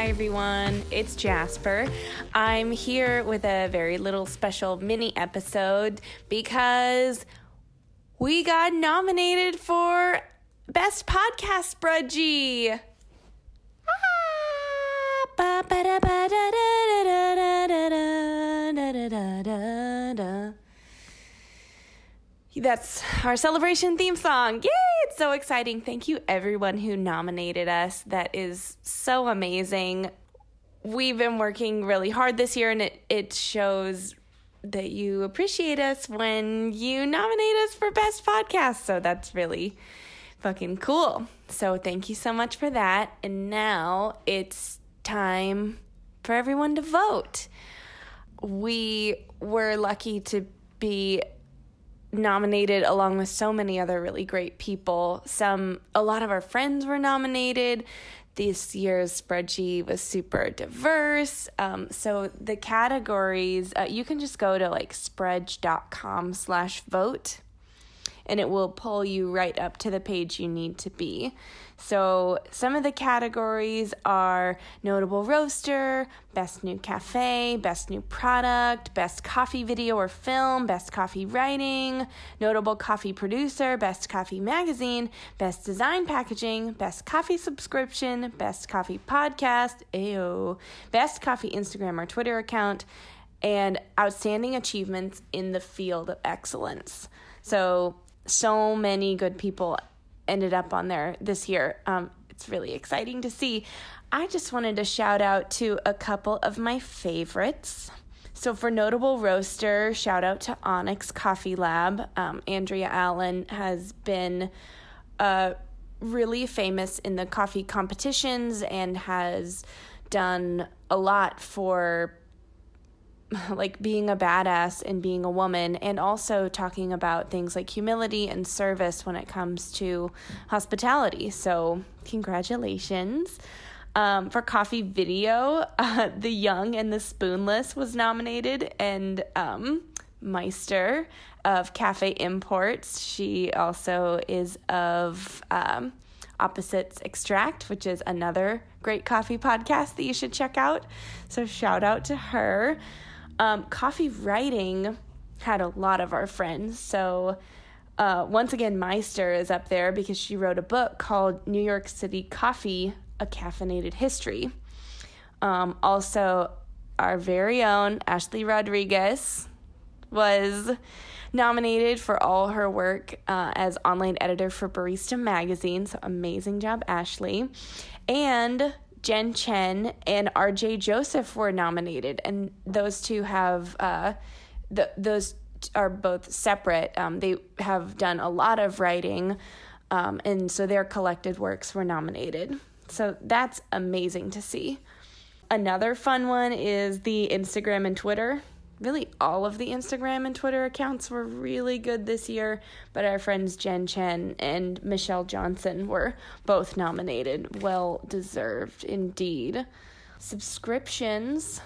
Hi, everyone. It's Jasper. I'm here with a very little special mini episode because we got nominated for Best Podcast Sprudgie. Ah, That's our celebration theme song. Yay! It's so exciting. Thank you, everyone who nominated us. That is so amazing. We've been working really hard this year, and it, it shows that you appreciate us when you nominate us for Best Podcast. So that's really fucking cool. So thank you so much for that. And now it's time for everyone to vote. We were lucky to be nominated along with so many other really great people. Some a lot of our friends were nominated. This year's spreadsheet was super diverse. Um, so the categories, uh, you can just go to like sprudge.com slash vote and it will pull you right up to the page you need to be. So, some of the categories are notable roaster, best new cafe, best new product, best coffee video or film, best coffee writing, notable coffee producer, best coffee magazine, best design packaging, best coffee subscription, best coffee podcast, AO, best coffee Instagram or Twitter account, and outstanding achievements in the field of excellence. So, so many good people ended up on there this year. Um, it's really exciting to see. I just wanted to shout out to a couple of my favorites. So, for notable roaster, shout out to Onyx Coffee Lab. Um, Andrea Allen has been uh, really famous in the coffee competitions and has done a lot for like being a badass and being a woman, and also talking about things like humility and service when it comes to hospitality. So, congratulations. Um, for coffee video, uh, The Young and the Spoonless was nominated, and um, Meister of Cafe Imports. She also is of um, Opposites Extract, which is another great coffee podcast that you should check out. So, shout out to her. Um, coffee writing had a lot of our friends. So, uh, once again, Meister is up there because she wrote a book called New York City Coffee A Caffeinated History. Um, also, our very own Ashley Rodriguez was nominated for all her work uh, as online editor for Barista Magazine. So, amazing job, Ashley. And Jen Chen and RJ Joseph were nominated, and those two have uh, the, those are both separate. Um, they have done a lot of writing, um, and so their collected works were nominated. So that's amazing to see. Another fun one is the Instagram and Twitter really all of the Instagram and Twitter accounts were really good this year, but our friends Jen Chen and Michelle Johnson were both nominated. Well deserved indeed. Subscriptions,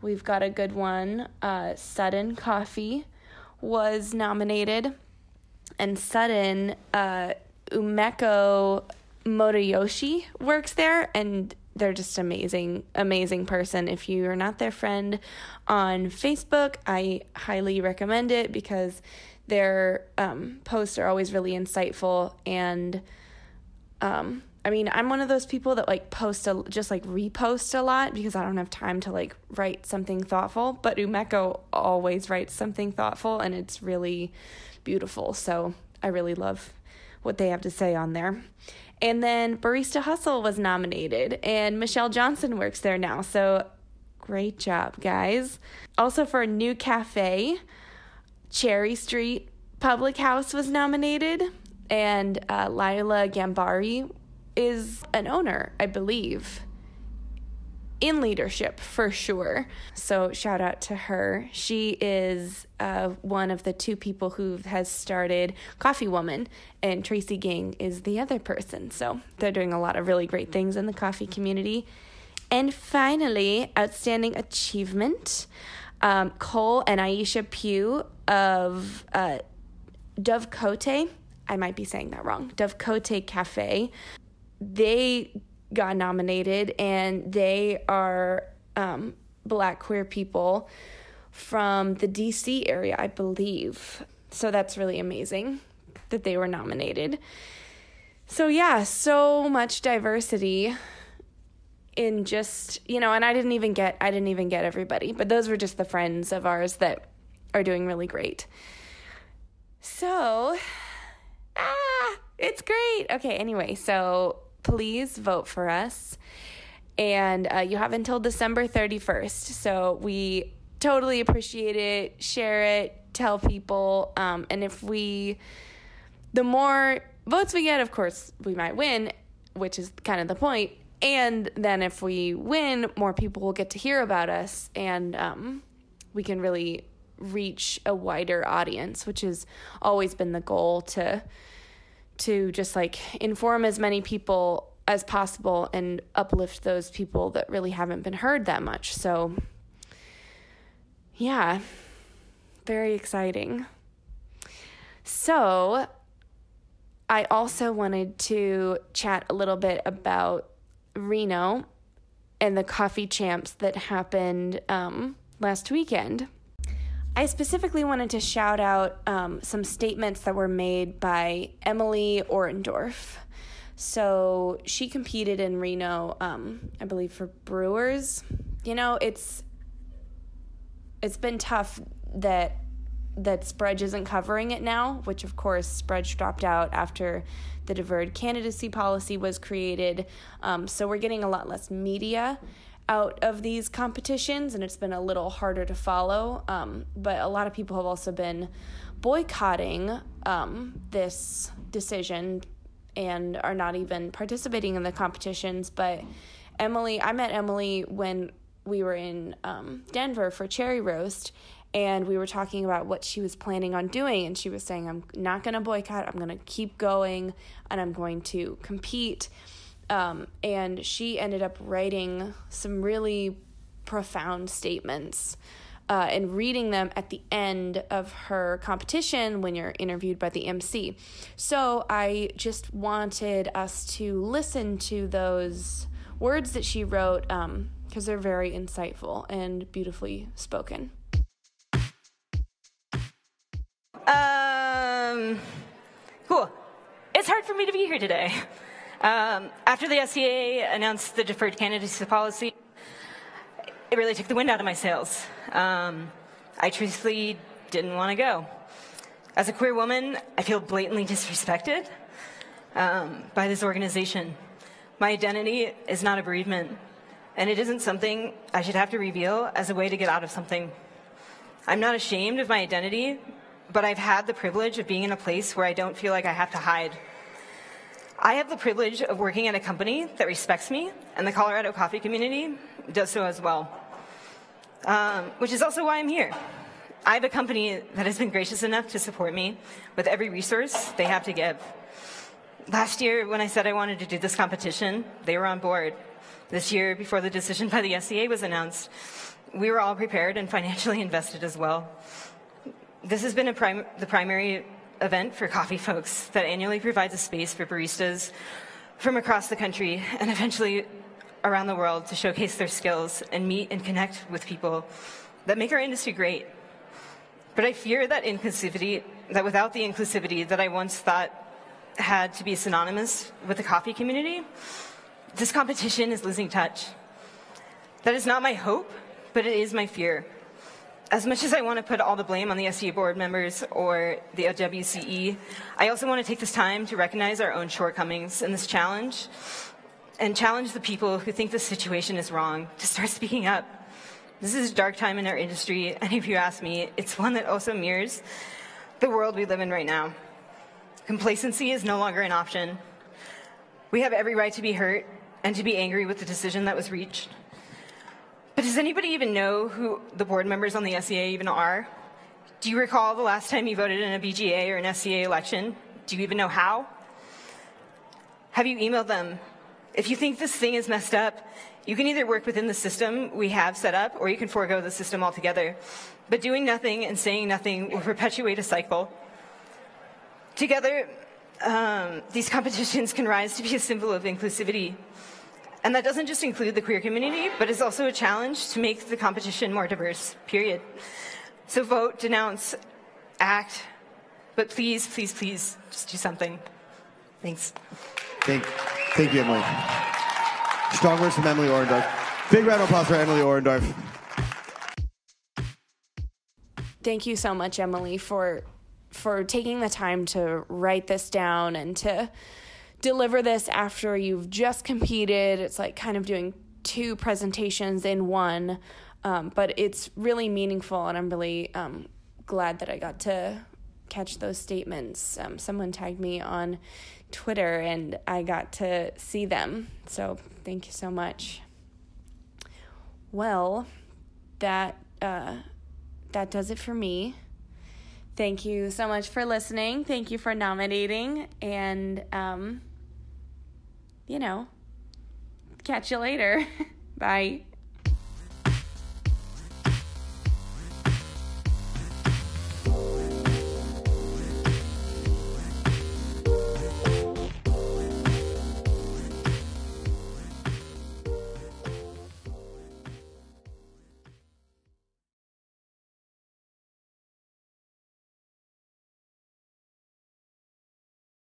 we've got a good one. Uh, Sudden Coffee was nominated, and Sudden, uh, Umeko Motoyoshi works there, and they're just amazing, amazing person. If you are not their friend on Facebook, I highly recommend it because their um, posts are always really insightful. And um, I mean, I'm one of those people that like post a, just like repost a lot because I don't have time to like write something thoughtful. But Umeko always writes something thoughtful, and it's really beautiful. So I really love what they have to say on there. And then Barista Hustle was nominated, and Michelle Johnson works there now. So great job, guys. Also for a new cafe, Cherry Street Public House was nominated, and uh, Lila Gambari is an owner, I believe in leadership for sure. So shout out to her. She is uh, one of the two people who has started Coffee Woman, and Tracy Gang is the other person. So they're doing a lot of really great things in the coffee community. And finally, outstanding achievement. Um, Cole and Aisha Pugh of uh, Dove Cote, I might be saying that wrong, Dove Cote Cafe. They got nominated, and they are um, black queer people from the DC area, I believe. So that's really amazing that they were nominated. So, yeah, so much diversity in just, you know, and I didn't even get I didn't even get everybody, but those were just the friends of ours that are doing really great. So, ah, it's great. Okay, anyway, so please vote for us. And uh, you have until December 31st. So we totally appreciate it. Share it, tell people. Um, and if we, the more votes we get, of course, we might win, which is kind of the point. And then if we win, more people will get to hear about us and um, we can really reach a wider audience, which has always been the goal to to just like inform as many people as possible and uplift those people that really haven't been heard that much. So yeah, very exciting. So, I also wanted to chat a little bit about Reno and the coffee champs that happened um, last weekend. I specifically wanted to shout out um, some statements that were made by Emily Orendorf. So she competed in Reno, um, I believe, for Brewers. You know, it's it's been tough that that Sprudge isn't covering it now, which of course Sprudge dropped out after the deferred candidacy policy was created. Um, so we're getting a lot less media out of these competitions, and it's been a little harder to follow. Um, but a lot of people have also been boycotting um, this decision and are not even participating in the competitions. But Emily, I met Emily when we were in um, Denver for Cherry Roast, and we were talking about what she was planning on doing. And she was saying, I'm not going to boycott, I'm going to keep going, and I'm going to compete. Um, and she ended up writing some really profound statements. Uh, and reading them at the end of her competition when you're interviewed by the MC. So I just wanted us to listen to those words that she wrote because um, they're very insightful and beautifully spoken. Um, cool. It's hard for me to be here today. Um, after the SCA announced the deferred candidacy policy, it really took the wind out of my sails. Um, I truthfully didn't want to go. As a queer woman, I feel blatantly disrespected um, by this organization. My identity is not a bereavement, and it isn't something I should have to reveal as a way to get out of something. I'm not ashamed of my identity, but I've had the privilege of being in a place where I don't feel like I have to hide. I have the privilege of working at a company that respects me, and the Colorado coffee community does so as well, um, which is also why I'm here. I have a company that has been gracious enough to support me with every resource they have to give. Last year, when I said I wanted to do this competition, they were on board. This year, before the decision by the SCA was announced, we were all prepared and financially invested as well. This has been prim- the primary event for coffee folks that annually provides a space for baristas from across the country and eventually around the world to showcase their skills and meet and connect with people that make our industry great. But I fear that inclusivity, that without the inclusivity that I once thought had to be synonymous with the coffee community, this competition is losing touch. That is not my hope, but it is my fear. As much as I want to put all the blame on the SCA board members or the WCE, I also want to take this time to recognize our own shortcomings in this challenge and challenge the people who think the situation is wrong to start speaking up. This is a dark time in our industry, and if you ask me, it's one that also mirrors the world we live in right now. Complacency is no longer an option. We have every right to be hurt and to be angry with the decision that was reached. But does anybody even know who the board members on the SCA even are? Do you recall the last time you voted in a BGA or an SCA election? Do you even know how? Have you emailed them? If you think this thing is messed up, you can either work within the system we have set up or you can forego the system altogether. But doing nothing and saying nothing will perpetuate a cycle. Together, um, these competitions can rise to be a symbol of inclusivity. And that doesn't just include the queer community, but it's also a challenge to make the competition more diverse, period. So vote, denounce, act, but please, please, please, just do something. Thanks. Thank, thank you, Emily. Strong words from Emily Orendorf. Big round of applause for Emily Orendorf. Thank you so much, Emily, for for taking the time to write this down and to deliver this after you've just competed. It's like kind of doing two presentations in one, um, but it's really meaningful, and I'm really um, glad that I got to catch those statements. Um, someone tagged me on Twitter, and I got to see them. So thank you so much. Well, that uh, that does it for me. Thank you so much for listening. Thank you for nominating, and um, you know, catch you later. Bye.